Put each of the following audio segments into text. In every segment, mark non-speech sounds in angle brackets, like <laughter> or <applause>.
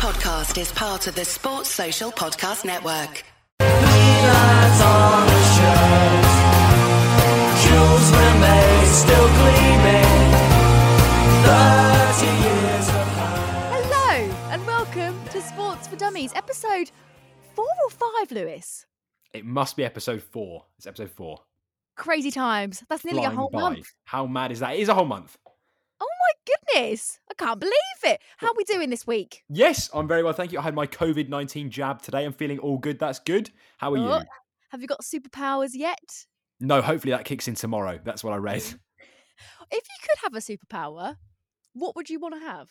podcast is part of the Sports Social Podcast Network. Lines on the shirt. Jewels remain still gleaming. Thirty years of Hello and welcome to Sports for Dummies, episode four or five, Lewis. It must be episode four. It's episode four. Crazy times. That's nearly a whole by. month. How mad is that? It is a whole month. Goodness. I can't believe it. How are we doing this week? Yes, I'm very well, thank you. I had my COVID 19 jab today. I'm feeling all good. That's good. How are Oh, you? Have you got superpowers yet? No, hopefully that kicks in tomorrow. That's what I read. <laughs> If you could have a superpower, what would you want to have?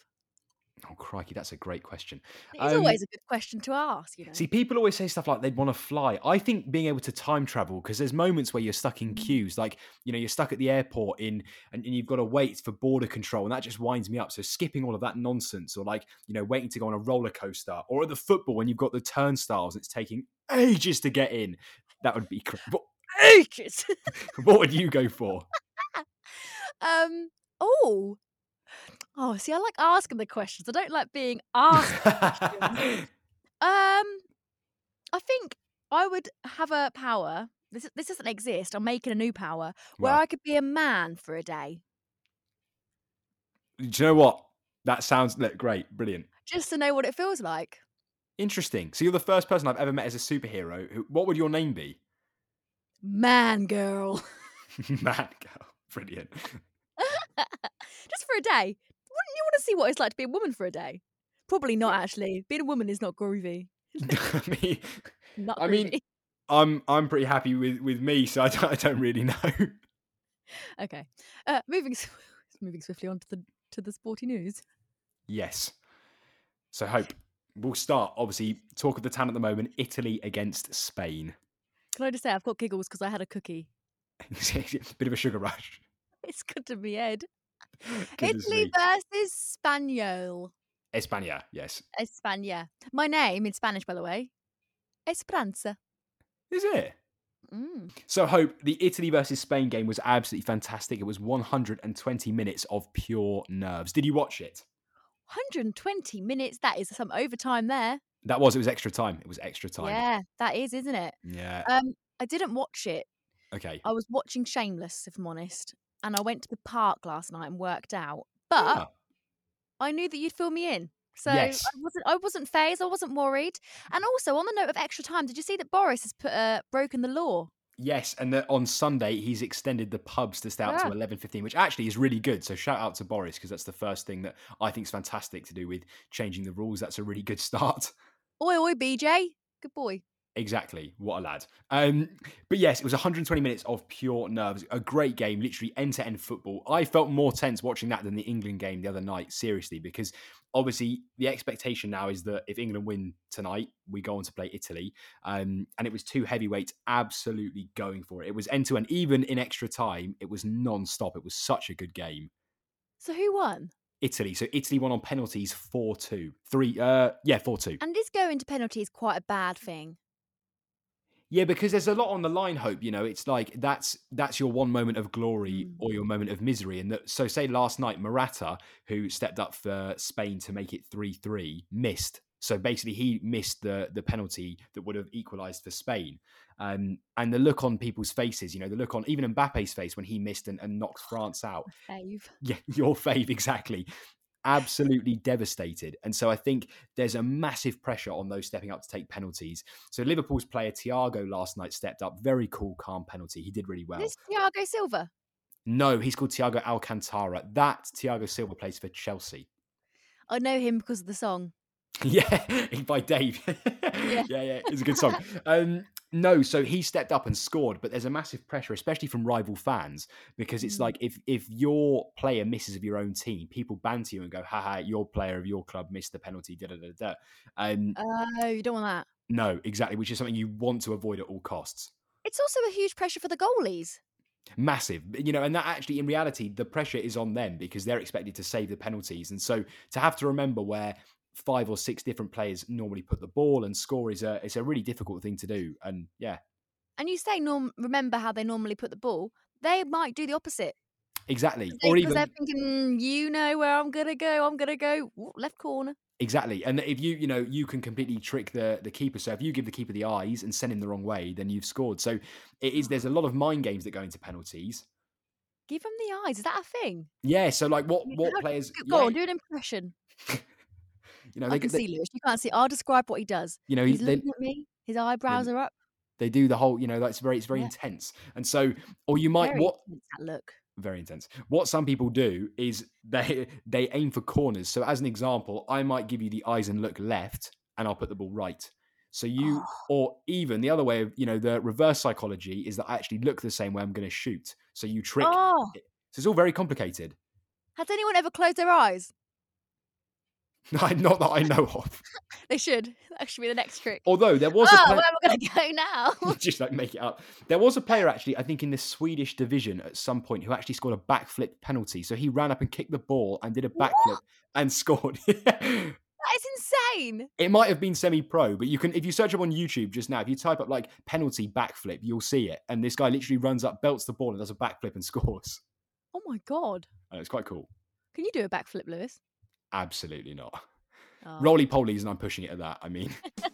Oh, crikey, that's a great question. It's Um, always a good question to ask, you know. See, people always say stuff like they'd want to fly. I think being able to time travel, because there's moments where you're stuck in queues, like, you know, you're stuck at the airport in and, and you've got to wait for border control, and that just winds me up. So skipping all of that nonsense, or like, you know, waiting to go on a roller coaster, or at the football when you've got the turnstiles, it's taking ages to get in. That would be cra- Ages. <laughs> what would you go for? <laughs> um. Oh. Oh, see, I like asking the questions. I don't like being asked. <laughs> Um, I think I would have a power. This this doesn't exist. I'm making a new power where Wow. I could be a man for a day, Do you know what? That sounds look, great, brilliant. just to know what it feels like. Interesting. So you're the first person I've ever met as a superhero. Who, what would your name be? Man, girl, <laughs> Man, girl. Brilliant. <laughs> just for a day. Wouldn't you want to see what it's like to be a woman for a day? Probably not. Actually, being a woman is not groovy. <laughs> I mean, Not I mean, I'm I'm pretty happy with with me, so I don't, I don't really know. okay. Uh, moving <laughs> moving swiftly on to the to the sporty news. yes. So hope we'll start. Obviously, talk of the town at the moment: Italy against Spain. Can I just say I've got giggles because I had a cookie. <laughs> Bit of a sugar rush. It's good to be Ed. <laughs> Italy versus Spaniel. España, yes. España. My name in Spanish, by the way, Esperanza. Is it? Mm. So, Hope, the Italy versus Spain game was absolutely fantastic. It was 120 minutes of pure nerves. Did you watch it? 120 minutes. That is some overtime there. That was, it was extra time. It was extra time. Yeah, that is, isn't it? Yeah. Um, I didn't watch it. Okay. I was watching Shameless, if I'm honest, and I went to the park last night and worked out. But Ah, I knew that you'd fill me in. So Yes. I wasn't I wasn't phased, I wasn't worried. And also on the note of extra time, did you see that Boris has put uh, broken the law? yes. And that on Sunday, he's extended the pubs to stay out Yeah. to 11.15, which actually is really good. So, shout out to Boris, because that's the first thing that I think is fantastic to do with changing the rules. That's a really good <laughs> start. Oi oi BJ. Good boy. Exactly. What a lad. Um, but yes, it was 120 minutes of pure nerves. A great game, literally end to end football. I felt more tense watching that than the England game the other night, seriously, because obviously the expectation now is that if England win tonight, we go on to play Italy. Um, and it was two heavyweights absolutely going for it. It was end to end. Even in extra time, it was non stop. It was such a good game. So who won? Italy. So Italy won on penalties 4 2. Three, uh, yeah, 4 2. And is going to penalties quite a bad thing? Yeah, because there's a lot on the line. Hope you know. It's like that's that's your one moment of glory Mm. or your moment of misery. And that, so, say last night, Morata, who stepped up for Spain to make it three three, missed. So basically, he missed the the penalty that would have equalised for Spain. Um, and the look on people's faces, you know, the look on even Mbappe's face when he missed and, and knocked France out. Fave. Yeah, <laughs> your fave, exactly. Absolutely devastated. And so I think there's a massive pressure on those stepping up to take penalties. So Liverpool's player Thiago last night stepped up. Very cool, calm penalty. He did really well. This Thiago Silva. No, he's called Thiago Alcantara. That Thiago Silva plays for Chelsea. I know him because of the song. <laughs> Yeah, by Dave. <laughs> yeah. yeah, it's a good song. <laughs> Um, no, so he stepped up and scored, but there's a massive pressure, especially from rival fans, because it's Mm. like if if your player misses of your own team, people banter you and go, haha, your player of your club missed the penalty, da da da da. Um, Oh, you don't want that. no, exactly, which is something you want to avoid at all costs. It's also a huge pressure for the goalies. massive you know and that actually in reality the pressure is on them because they're expected to save the penalties and so to have to remember where five or six different players normally put the ball and score is a it's a really difficult thing to do and yeah And you say norm remember how they normally put the ball. They might do the opposite. exactly. Because Or they, even are thinking, mm, you know where I'm gonna go. I'm gonna go ooh, left corner. Exactly, and if you you know you can completely trick the the keeper. So if you give the keeper the eyes and send him the wrong way, then you've scored. So it is. There's a lot of mind games that go into penalties. Give him the eyes. Is that a thing? Yeah. So like what what how- players? Go yeah, on, do an impression. <laughs> You know I they, can they see Lewis. You can't see. I'll describe what he does. you know He's they, looking at me. His eyebrows are up. they do the whole. You know that's very it's very Yeah. intense. And so or you might Very what that look. very intense. What some people do is they they aim for corners. So as an example, I might give you the eyes and look left, and I'll put the ball right. So you, Oh. or even the other way of, you know, the reverse psychology is that I actually look the same way I'm going to shoot. So you trick. Oh, So it's all very complicated. has anyone ever closed their eyes? <laughs> Not that I know of. They should. That should be the next trick. Although there was oh, a where player, am I going to go now? <laughs> just like make it up. There was a player actually, I think, in the Swedish division at some point who actually scored a backflip penalty. So he ran up and kicked the ball and did a What? backflip and <laughs> scored. that is insane. It might have been semi-pro, but you can if you search up on YouTube just now, if you type up like penalty backflip, you'll see it. And this guy literally runs up, belts the ball, and does a backflip and scores. Oh my god. And it's quite cool. Can you do a backflip, Lewis? Absolutely not. Oh. Roly polies, and I'm pushing it at that. I mean, <laughs>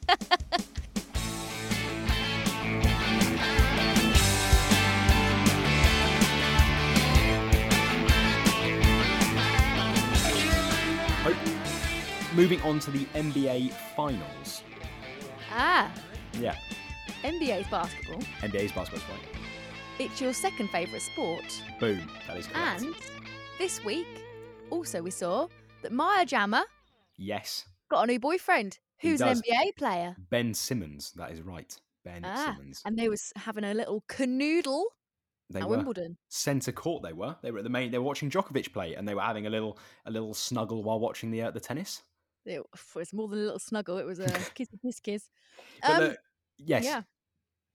moving on to the NBA finals. Ah, Yeah, NBA's basketball. NBA's basketball. It's your second favourite sport. Boom, that is correct. And this week, also we saw that Maya Jama yes, got a new boyfriend He who's an does. NBA player. Ben Simmons. That is right. Ben Ah, Simmons. And they was having a little canoodle They at were Wimbledon. centre court. They were. They were at the main. They were watching Djokovic play, and they were having a little a little snuggle while watching the uh, the tennis. It was more than a little snuggle. It was a <laughs> kissy kiss kiss. But Um, look, yes, Yeah.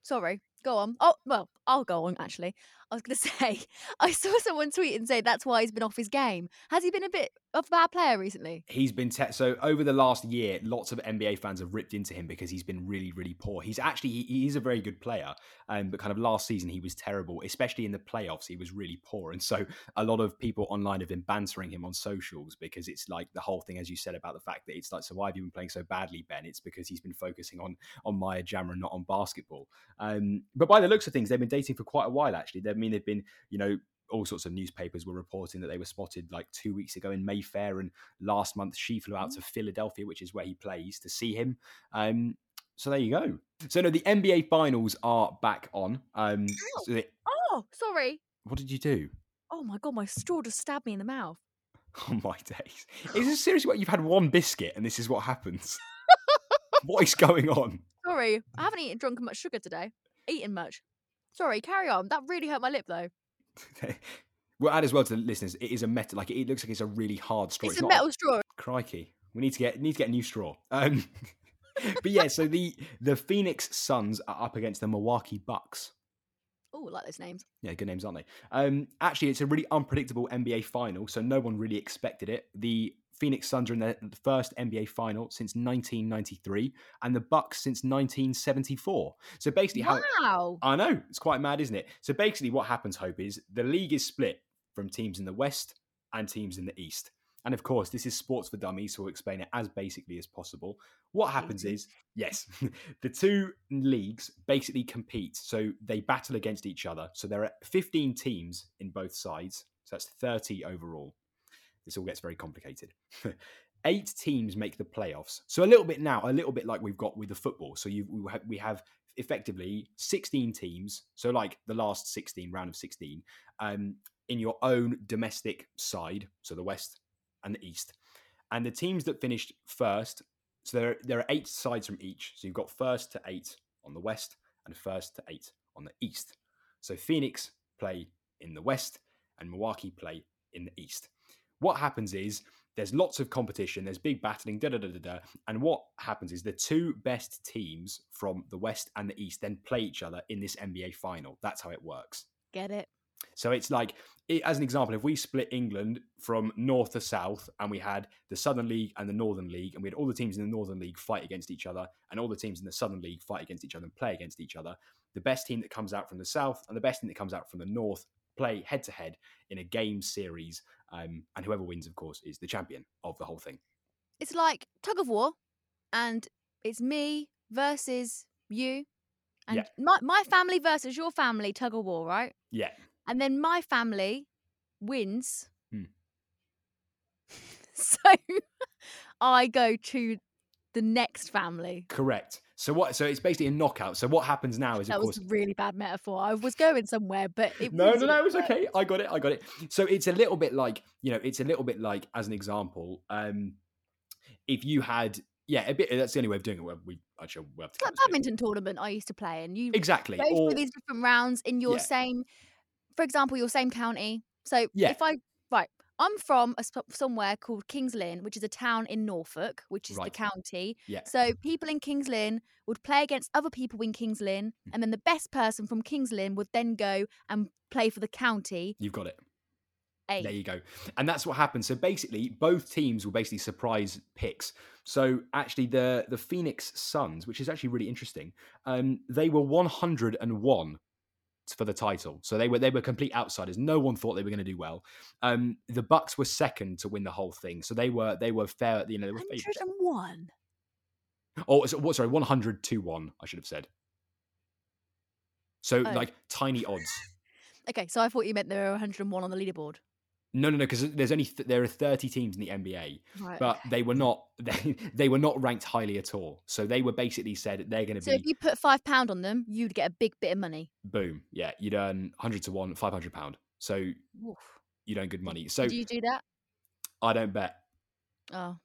Sorry. Go on. Oh, well, I'll go on actually. I was going <laughs> to say, I saw someone tweet and say that's why he's been off his game. Has he been a bit of a bad player recently? He's been te- so over the last year, lots of NBA fans have ripped into him because he's been really, really poor. He's actually he, he is a very good player, um, but kind of last season he was terrible, especially in the playoffs. He was really poor, and so a lot of people online have been bantering him on socials because it's like the whole thing, as you said, about the fact that it's like, so why have you been playing so badly, Ben? It's because he's been focusing on on Maya Jama and not on basketball. Um, but by the looks of things, they've been dating for quite a while. Actually, I mean they've been you know all sorts of newspapers were reporting that they were spotted like two weeks ago in Mayfair, and last month she flew out to Philadelphia, which is where he plays, to see him. Um, so there you go. So no, the NBA finals are back on. Um, so they- Oh, sorry. what did you do? Oh my god, my straw just stabbed me in the mouth. <laughs> Oh my days! Is this seriously what you've had one biscuit and this is what happens? <laughs> what is going on? Sorry, I haven't eaten drunk much sugar today. Eaten much. Sorry, carry on. That really hurt my lip though. <laughs> We'll add as well to the listeners. It is a metal, like it looks like it's a really hard straw. It's, a not metal straw. Crikey, we need to get need to get a new straw. Um, <laughs> but yeah, so the the Phoenix Suns are up against the Milwaukee Bucks. Oh, I like those names. Yeah, good names, aren't they? Um, actually, it's a really unpredictable NBA final, so no one really expected it. The Phoenix Suns are in their first NBA final since 1993, and the Bucks since 1974. So basically, how Wow. I know it's quite mad, isn't it? So basically, what happens, Hope, is the league is split from teams in the West and teams in the East. And of course, this is sports for dummies, so we'll explain it as basically as possible. What happens mm-hmm. is, yes, <laughs> the two leagues basically compete. So they battle against each other. So there are 15 teams in both sides. So that's 30 overall. This all gets very complicated. <laughs> Eight teams make the playoffs. So a little bit now, a little bit like we've got with the football. So you we have, we have effectively 16 teams. So like the last 16 round of 16 um, in your own domestic side. So the West and the East. And the teams that finished first, so there, there are eight sides from each. So you've got first to eight on the West and first to eight on the East. So Phoenix play in the West and Milwaukee play in the East. What happens is there's lots of competition, there's big battling, da da da da da. And what happens is the two best teams from the West and the East then play each other in this NBA final. That's how it works. Get it? So it's like, i- as an example, if we split England from north to south and we had the Southern League and the Northern League, and we had all the teams in the Northern League fight against each other, and all the teams in the Southern League fight against each other and play against each other, the best team that comes out from the south and the best team that comes out from the north play head to head in a game series, um, and whoever wins, of course, is the champion of the whole thing. It's like tug of war, and it's me versus you, and Yeah. my my family versus your family. Tug of war, right? Yeah, And then my family wins. Hmm. <laughs> so <laughs> I go to the next family. correct. So what? So it's basically a knockout. So what happens now is, of That course, was a really bad metaphor. I was going somewhere, but it no, no, no, it was okay. I got it. I got it. So it's a little bit like you know, it's a little bit like as an example, um, if you had, yeah, a bit. That's the only way of doing it. Where we actually we have to It's like cut this badminton tournament I used to play, and you Exactly. go Or through these different rounds in your Yeah. same, for example, your same county. So Yeah. if I right, I'm from a, somewhere called Kings Lynn, which is a town in Norfolk, which is the county. yeah, So people in Kings Lynn would play against other people in Kings Lynn, Mm. and then the best person from Kings Lynn would then go and play for the county. you've got it. A. There you go. And that's what happened. So basically, both teams were basically surprise picks. So actually, the the Phoenix Suns, which is actually really interesting, um, they were 101 for the title. So they were they were complete outsiders. No one thought they were going to do well. Um, the Bucks were second to win the whole thing. So they were they were fair. You know, they were favorites. 101. Oh, so, what? Sorry, 100 to one. I should have said. So Oh. like tiny odds. <laughs> Okay, so I thought you meant there were 101 on the leaderboard. No, no, no, because there's only th- there are 30 teams in the NBA. Right. but okay. they were not <laughs> they, they were not ranked highly at all. So they were basically said they're going to So be So if you put five pound on them, you'd get a big bit of money. boom, yeah, you'd earn hundred to one, five hundred pound. So Oof. you'd earn good money. So Do you do that? I don't bet. Oh,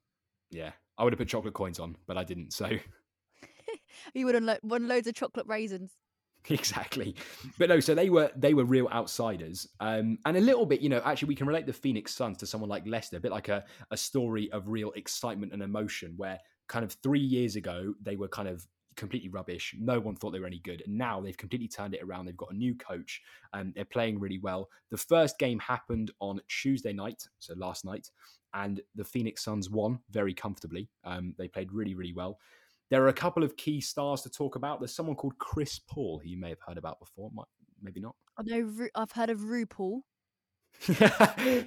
Yeah, I would have put chocolate coins on, but I didn't. So <laughs> you would have won loads of chocolate raisins. <laughs> exactly, but no. So they were they were real outsiders, um, and a little bit, you know. Actually, we can relate the Phoenix Suns to someone like Leicester, a bit like a a story of real excitement and emotion, where kind of three years ago they were kind of completely rubbish. No one thought they were any good. And now they've completely turned it around. They've got a new coach and they're playing really well. The first game happened on Tuesday night, so last night, and the Phoenix Suns won very comfortably. Um, they played really, really well. There are a couple of key stars to talk about. There's someone called Chris Paul, who you may have heard about before, might, maybe not. I know. Ru- I've heard of RuPaul. <laughs>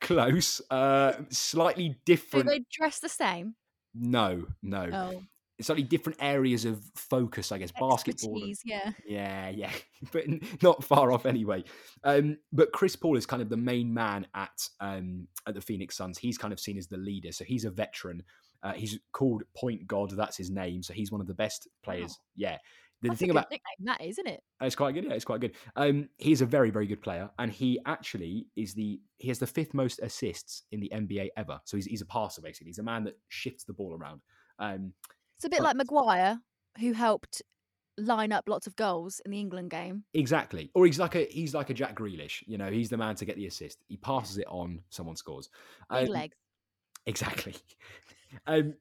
Close. Uh, slightly Do different. they dress the same? No, no. Oh, Slightly different areas of focus, I guess. Basketball. and- Yeah. Yeah, yeah, <laughs> but not far off anyway. Um, but Chris Paul is kind of the main man at um, at the Phoenix Suns. He's kind of seen as the leader, so he's a veteran. Uh, he's called Point God. That's his name. So he's one of the best players. Wow. Yeah. The That's thing a good about nickname, that isn't it? it's quite good. Yeah, it's quite good. Um, he's a very, very good player, and he actually is the he has the fifth most assists in the NBA ever. So he's he's a passer basically. He's a man that shifts the ball around. Um, It's a bit But- like Maguire, who helped line up lots of goals in the England game. Exactly. Or he's like a he's like a Jack Grealish. You know, he's the man to get the assist. He passes it on, someone scores. Big Um, legs. Exactly. <laughs> um,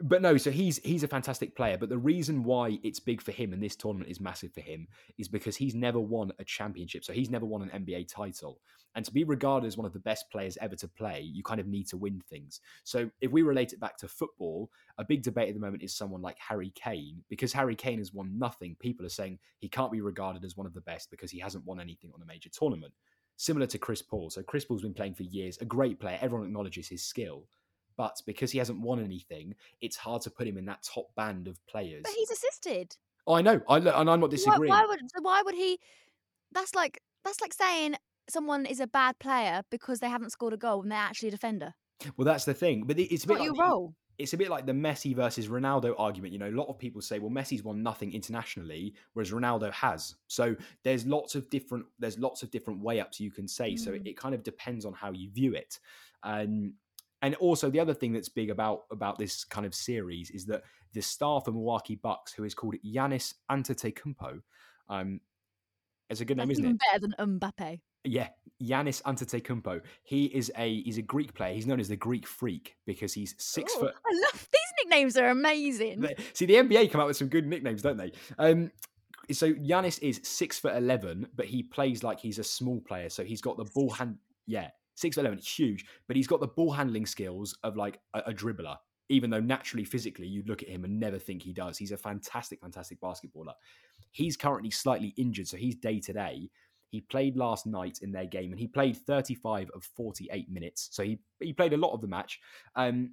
but no, so he's he's a fantastic player. But the reason why it's big for him and this tournament is massive for him is because he's never won a championship. So he's never won an NBA title. And to be regarded as one of the best players ever to play, you kind of need to win things. So if we relate it back to football, a big debate at the moment is someone like Harry Kane. Because Harry Kane has won nothing, people are saying he can't be regarded as one of the best because he hasn't won anything on a major tournament. Similar to Chris Paul. So Chris Paul's been playing for years, a great player. Everyone acknowledges his skill. But because he hasn't won anything, it's hard to put him in that top band of players. But he's assisted. Oh, I know, I, and I'm not disagreeing. why would why would he? That's like that's like saying someone is a bad player because they haven't scored a goal and they're actually a defender. Well, that's the thing. But it's a bit like your the- role. it's a bit like the Messi versus Ronaldo argument. You know, a lot of people say, well, Messi's won nothing internationally, whereas Ronaldo has. So there's lots of different there's lots of different way ups you can say. So it, Mm. it kind of depends on how you view it. Um, and also the other thing that's big about about this kind of series is that the star for Milwaukee Bucks, who is called Giannis Antetokounmpo, um, it's a good name, That's isn't it? better than Mbappe. Yeah, Giannis Antetokounmpo. He is a he's a Greek player. He's known as the Greek Freak because he's six Oh, foot. I love these nicknames. Are amazing. See, the NBA come out with some good nicknames, don't they? Um, so Giannis is six foot eleven, but he plays like he's a small player. So he's got the ball hand. Yeah, six foot eleven, huge, but he's got the ball handling skills of like a, a dribbler. Even though naturally, physically, you'd look at him and never think he does. He's a fantastic, fantastic basketballer. He's currently slightly injured, so he's day to day. He played last night in their game, and he played 35 of 48 minutes. So he he played a lot of the match. Um,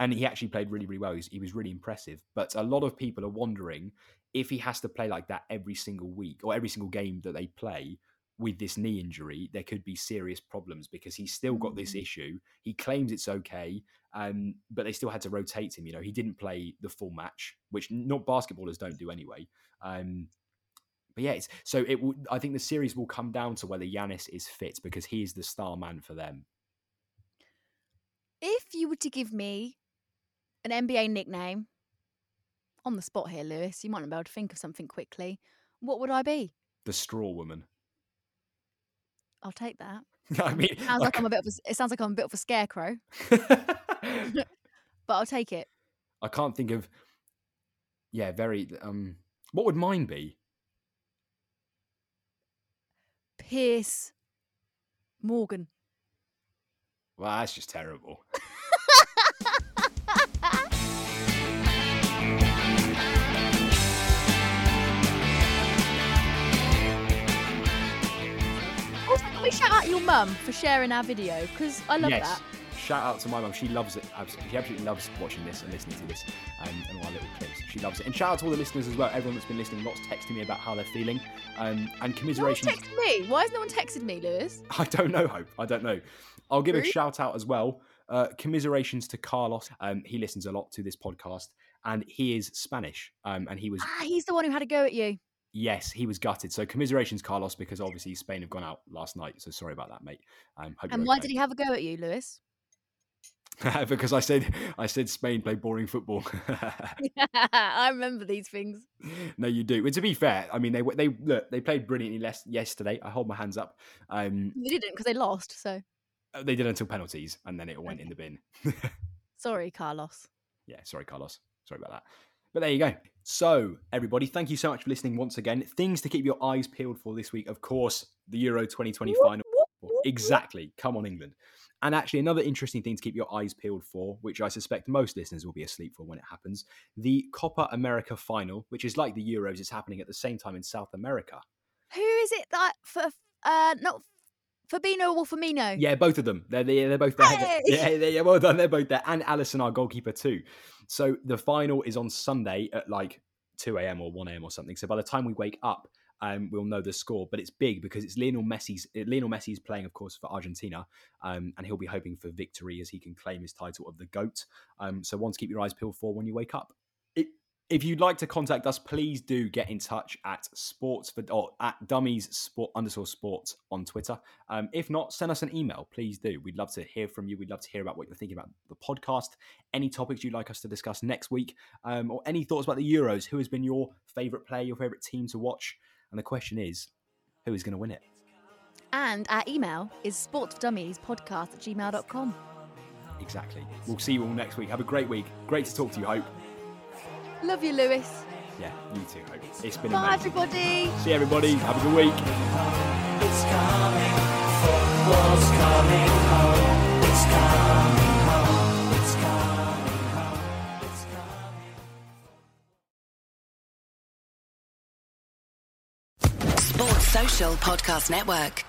and he actually played really, really well. He was really impressive. But a lot of people are wondering if he has to play like that every single week or every single game that they play with this knee injury, there could be serious problems because he's still got this Mm. issue. He claims it's okay, um, but they still had to rotate him. You know, he didn't play the full match, which not basketballers don't do anyway. Um, but yeah, it's, so it. Will, I think the series will come down to whether Giannis is fit because he is the star man for them. If you were to give me an NBA nickname on the spot here, Lewis, you might not be able to think of something quickly. What would I be? The straw woman. I'll take that. <laughs> I mean, Sounds like I'm a bit of a, it sounds like I'm a bit of a scarecrow, <laughs> <laughs> but I'll take it. I can't think of. Yeah, very. Um, what would mine be? Piers Morgan. Well, that's just terrible. Can we shout out your mum for sharing our video? Because I love yes. that. Shout out to my mum. She loves it. Absolutely. She absolutely loves watching this and listening to this um, and all our little clips. She loves it. And shout out to all the listeners as well. Everyone that's been listening, lots texting me about how they're feeling. Um, and No commiserations. texted me. Why has no one texted me, Lewis? <laughs> I don't know, Hope. I don't know. I'll give a shout out as well. Uh, commiserations to Carlos. Um, he listens a lot to this podcast, and he is Spanish. Um, and he was Ah, he's the one who had a go at you. Yes, he was gutted. So commiserations, Carlos, because obviously Spain have gone out last night. So sorry about that, mate. Um, And why okay. did he have a go at you, Lewis? <laughs> because I said I said Spain play boring football. <laughs> <laughs> I remember these things. no, you do. But to be fair, I mean they they look they played brilliantly less yesterday. I hold my hands up. Um, They didn't because they lost. So they did until penalties, and then it went in the bin. sorry, Carlos. yeah, sorry, Carlos. Sorry about that. But there you go. So, everybody, thank you so much for listening once again. Things to keep your eyes peeled for this week, of course, the Euro 2020 final. Exactly. Come on, England. And actually, another interesting thing to keep your eyes peeled for, which I suspect most listeners will be asleep for when it happens, the Copa America final, which is like the Euros, is happening at the same time in South America. Who is it that for? Uh, not Fabinho or Firmino? Yeah, both of them. They're they're, they're both there. Hey! Yeah, they- yeah, well done. They're both there, and Alisson, our goalkeeper, too. So the final is on Sunday at like two a.m. or one a.m. or something. So by the time we wake up, um, we'll know the score. But it's big because it's Lionel Messi's. uh, Lionel Messi is playing, of course, for Argentina, um, and he'll be hoping for victory as he can claim his title of the goat. Um, so one to keep your eyes peeled for when you wake up. If you'd like to contact us, please do get in touch at sports for or at dummies sport underscore sports on Twitter. Um, if not, send us an email. Please do. We'd love to hear from you. We'd love to hear about what you're thinking about the podcast, any topics you'd like us to discuss next week, um, or any thoughts about the Euros. Who has been your favourite player, your favourite team to watch? And the question is, who is going to win it? And our email is sportsfordummiespodcast at gmail.com. Exactly. We'll see you all next week. Have a great week. Great to talk to you, Hope. Love you, Lewis. Yeah, you too, Hope. It's been Bye, amazing. everybody. See everybody. Have a good week. It's coming, football's coming home. It's coming home. It's coming home. It's coming. Sports Social Podcast Network.